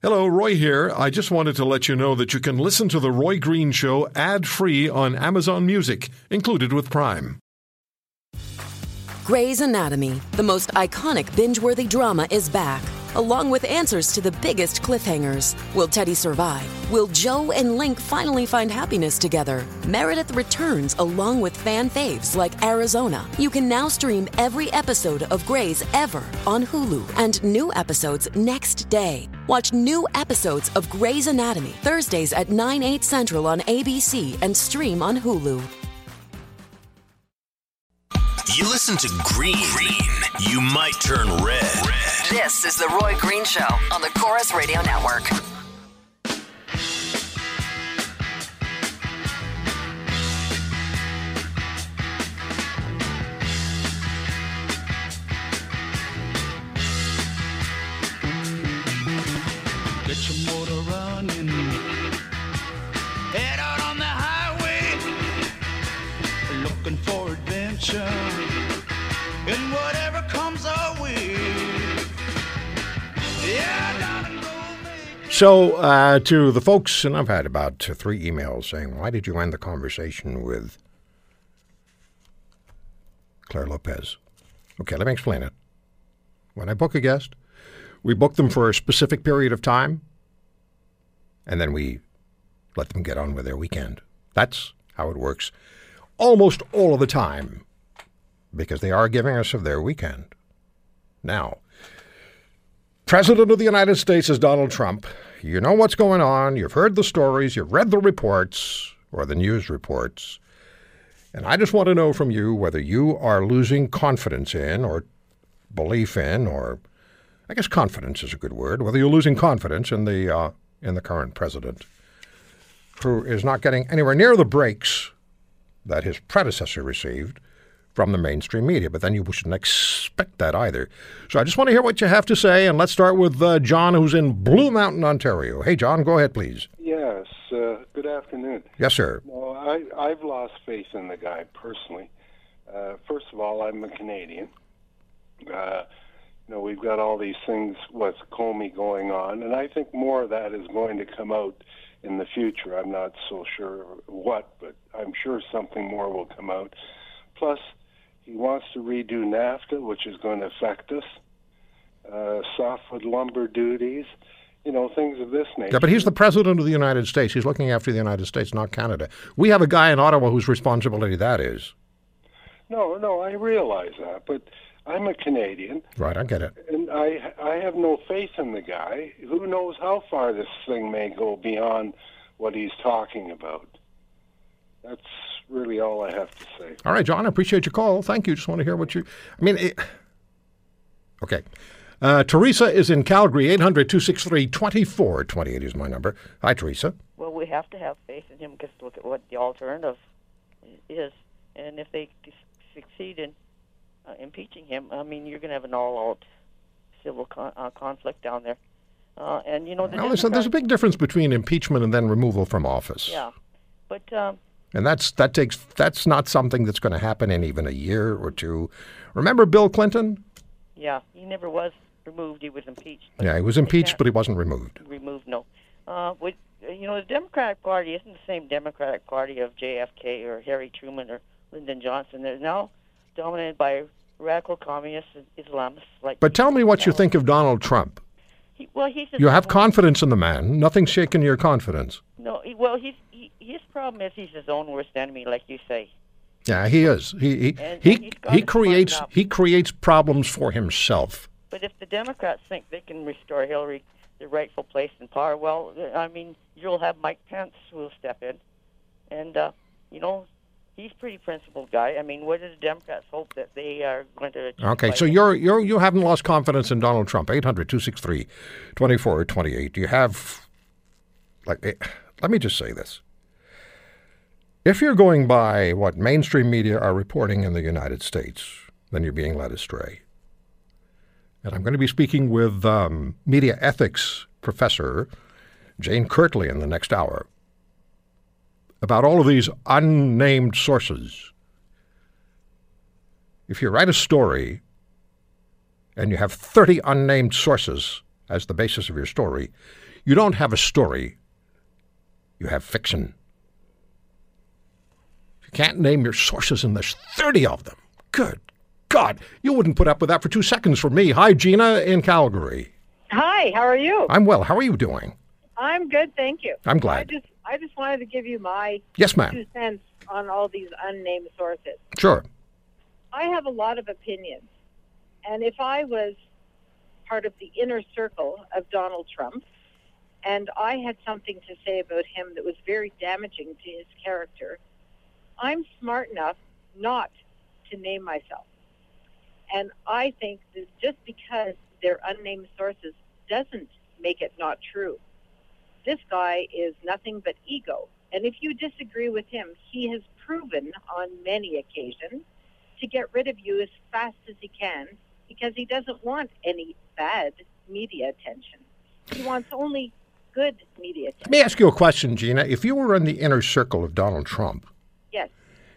Hello, Roy here. I just wanted to let you know that you can listen to The Roy Green Show ad free on Amazon Music, included with Prime. Grey's Anatomy, the most iconic binge worthy drama, is back, along with answers to the biggest cliffhangers. Will Teddy survive? Will Jo and Link finally find happiness together? Meredith returns along with fan faves like Arizona. You can now stream every episode of Grey's ever on Hulu and new episodes next day. Watch new episodes of Grey's Anatomy Thursdays at 9, 8 central on ABC and stream on Hulu. You listen to Green. Green. You might turn red. red. This is the Roy Green Show on the Corus Radio Network. Adventure. And whatever comes our way. Yeah, So, uh, to the folks, and I've had about three emails saying, why did you end the conversation with Claire Lopez? Okay, let me explain it. When I book a guest, we book them for a specific period of time, and then we let them get on with their weekend. That's how it works almost all of the time, because they are giving us of their weekend. Now, President of the United States is Donald Trump. You know what's going on. You've heard the stories. You've read the reports or the news reports. And I just want to know from you whether you are losing confidence in or belief in, or I guess confidence is a good word, whether you're losing confidence in the, uh, in the current president who is not getting anywhere near the breaks that his predecessor received from the mainstream media. But then you shouldn't expect that either. So I just want to hear what you have to say, and let's start with uh, John, who's in Blue Mountain, Ontario. Hey, John, go ahead, please. Yes. Uh, good afternoon. Yes, sir. No, I, I've lost faith in the guy personally. Uh, first of all, I'm a Canadian. Uh, you know, we've got all these things with Comey going on, and I think more of that is going to come out in the future. I'm not so sure what, but I'm sure something more will come out. Plus, he wants to redo NAFTA, which is going to affect us. Uh, softwood lumber duties, you know, things of this nature. Yeah, but he's the president of the United States. He's looking after the United States, not Canada. We have a guy in Ottawa whose responsibility that is. No, no, I realize that, but I'm a Canadian, Right, I get it. and I I have no faith in the guy. Who knows how far this thing may go beyond what he's talking about? That's really all I have to say. All right, John, I appreciate your call. Thank you. Just want to hear what you. I mean, it, okay. Uh, Teresa is in Calgary. 800 263 2428 is my number. Hi, Teresa. Well, we have to have faith in him because look at what the alternative is, and if they succeed in uh, impeaching him, I mean, you're going to have an all-out civil con- uh, conflict down there. Uh, and you know, the Now, listen, there's a big difference between impeachment and then removal from office. yeah, but um, And that's that takes that's not something that's going to happen in even a year or two. Remember Bill Clinton? yeah, he never was removed; he was impeached. Yeah, he was impeached, but he wasn't removed. removed. No, uh, with, you know, the Democratic Party isn't the same Democratic Party of JFK or Harry Truman or Lyndon Johnson. They're now dominated by radical communists and Islamists like. But tell me what you think of Donald Trump. He, well, he's You have confidence in the man. Nothing's shaken your confidence. No, he, well, he's he, his problem is he's his own worst enemy, like you say. Yeah, he is. He he he, and he's got he creates he creates problems for himself. But if the Democrats think they can restore Hillary the rightful place in power, well, I mean, you'll have Mike Pence who will step in, and uh, you know, he's a pretty principled guy. I mean, what do the Democrats hope that they are going to? achieve Okay, so you're you're you haven't lost confidence in Donald Trump. 800-263-2428. Do you have like eh, let me just say this. If you're going by what mainstream media are reporting in the United States, then you're being led astray. And I'm going to be speaking with um, media ethics professor Jane Kirtley in the next hour about all of these unnamed sources. If you write a story and you have 30 unnamed sources as the basis of your story, you don't have a story. You have fiction. If You can't name your sources, and there's 30 of them. Good God, you wouldn't put up with that for two seconds from me. Hi, Gina in Calgary. Hi, how are you? I'm well. How are you doing? I'm good, thank you. I'm glad. I just I just wanted to give you my Yes, ma'am. two cents on all these unnamed sources. Sure. I have a lot of opinions. And if I was part of the inner circle of Donald Trump and I had something to say about him that was very damaging to his character, I'm smart enough not to name myself. And I think that just because they're unnamed sources doesn't make it not true. This guy is nothing but ego. And if you disagree with him, he has proven on many occasions to get rid of you as fast as he can because he doesn't want any bad media attention. He wants only good media attention. Let me ask you a question, Gina. If you were in the inner circle of Donald Trump Yes,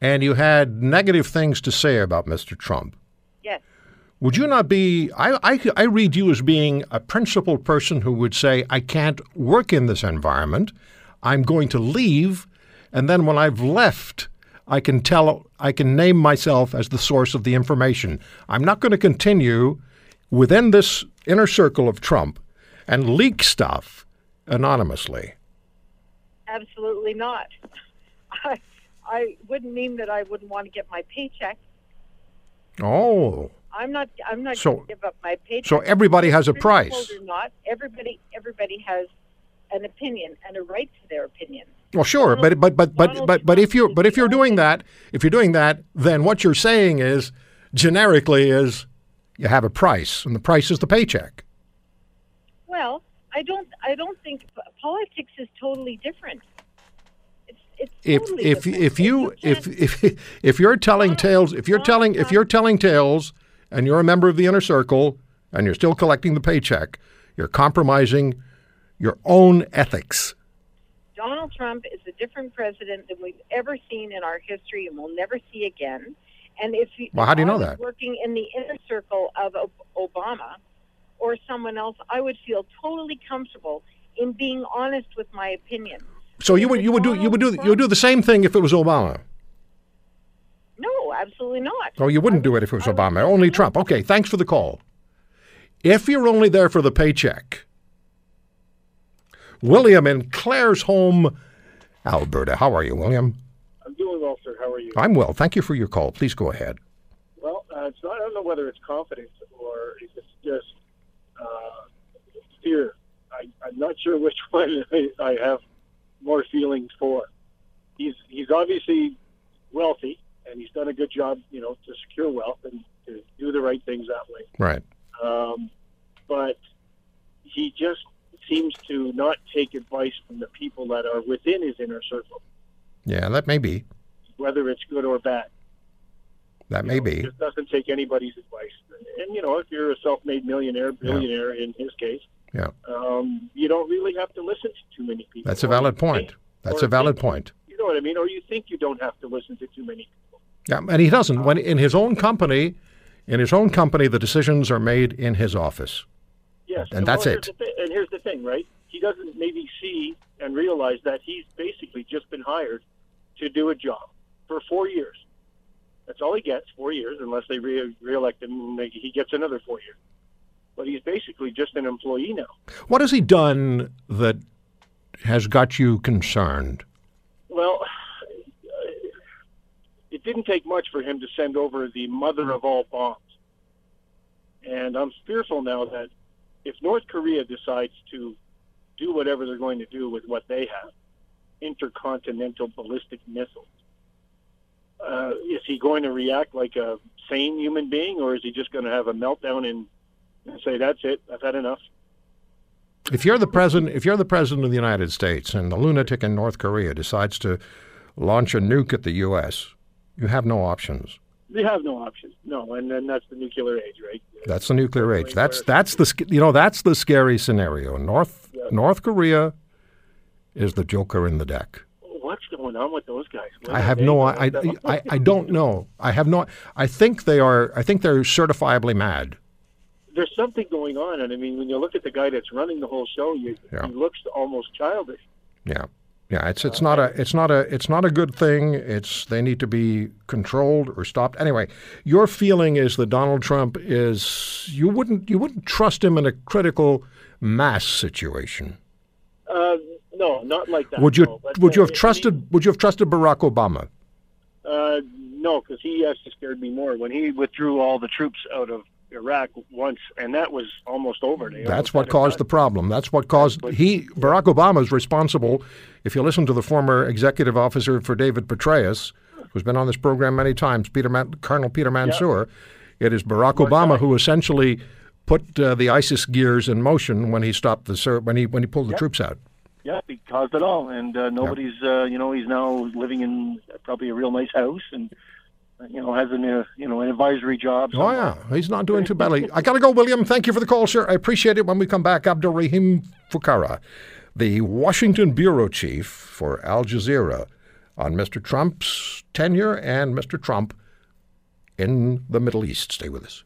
and you had negative things to say about Mr. Trump, yes. would you not be? I, I, I read you as being a principled person who would say, I can't work in this environment. I'm going to leave. And then when I've left, I can tell, I can name myself as the source of the information. I'm not going to continue within this inner circle of Trump and leak stuff anonymously. Absolutely not. I, I wouldn't mean that I wouldn't want to get my paycheck. Oh, I'm not. I'm not So- going to give up my paycheck. so everybody has a price. Or not, everybody. Everybody has an opinion and a right to their opinion. Well, sure, but but but but but but if you're but if you're doing that, if you're doing that, then what you're saying is generically is you have a price, and the price is the paycheck. Well, I don't. I don't think politics is totally different. It's it's If totally if different. if you if if if you're telling tales, if you're telling if you're telling tales, and you're a member of the inner circle, and you're still collecting the paycheck, you're compromising your own ethics. Donald Trump is a different president than we've ever seen in our history and we'll never see again. And if you, Well, how do you know that? Working in the inner circle of Obama or someone else, I would feel totally comfortable in being honest with my opinion. So you would you would do you would do you would do the same thing if it was Obama. No, absolutely not. Oh, you wouldn't do it if it was Obama. Only Trump. Okay, thanks for the call. If you're only there for the paycheck, William in Claresholm, Alberta. How are you, William? I'm doing well, sir. How are you? I'm well. Thank you for your call. Please go ahead. Well, uh, it's not. I don't know whether it's confidence or if it's just uh, fear. I, I'm not sure which one I, I have more feelings for. He's he's obviously wealthy and he's done a good job, you know, to secure wealth and to do the right things that way. Right. Um, but he just seems to not take advice from the people that are within his inner circle, Yeah, that may be. whether it's good or bad. That may be. just doesn't take anybody's advice. And you know, if you're a self-made millionaire, billionaire in his case, Yeah, um, you don't really have to listen to too many people. that's a valid point. think- That's a valid think- point. You know what I mean? Or you think you don't have to listen to too many people. Yeah, and he doesn't. When in his own company, in his own company, the decisions are made in his office. Yes, And that's well, it. and here's the thing, right? He doesn't maybe see and realize that he's basically just been hired to do a job for four years. That's all he gets, four years, unless they re- reelect him, and he gets another four years. But he's basically just an employee now. What has he done that has got you concerned? Well, uh, it didn't take much for him to send over the mother of all bombs. And I'm fearful now that if North Korea decides to do whatever they're going to do with what they have, intercontinental ballistic missiles, uh, is he going to react like a sane human being, or is he just going to have a meltdown and, and say, "That's it, I've had enough"? If you're the president, if you're the president of the United States, and the lunatic in North Korea decides to launch a nuke at the U.S., you have no options. They have no options. No, and then that's the nuclear age, right? That's the nuclear age. That's that's the you know that's the scary scenario. North North Korea is the joker in the deck. Going on with those guys? I have no I, I? I I don't know. I have no I think they are I think they're certifiably mad. there's something going on, and I mean, when you look at the guy that's running the whole show, you, Yeah. he looks almost childish. Yeah, yeah. It's it's not a it's not a it's not a good thing. It's they need to be controlled or stopped. Anyway, your feeling is that Donald Trump is you wouldn't you wouldn't trust him in a critical mass situation. No, not like that. Would you no, but, would you uh, have trusted would you have trusted Barack Obama? Uh, no, because he actually scared me more when he withdrew all the troops out of Iraq once, and that was almost over. They That's what caused the problem. That's what caused he Barack Obama is responsible. If you listen to the former executive officer for David Petraeus, who's been on this program many times, Peter Man, Colonel Peter Mansoor, it is Barack Obama who essentially put uh, the ISIS gears in motion when he stopped the when he when he pulled the troops out. Yeah, he caused it all, and uh, nobody's. Uh, you know, he's now living in probably a real nice house, and uh, you know has an uh, you know an advisory job. Oh yeah, he's not doing too badly. I got to go, William. Thank you for the call, sir. I appreciate it. When we come back, Abdul Rahim Foukara, the Washington bureau chief for Al Jazeera, on Mr. Trump's tenure and Mr. Trump in the Middle East. Stay with us.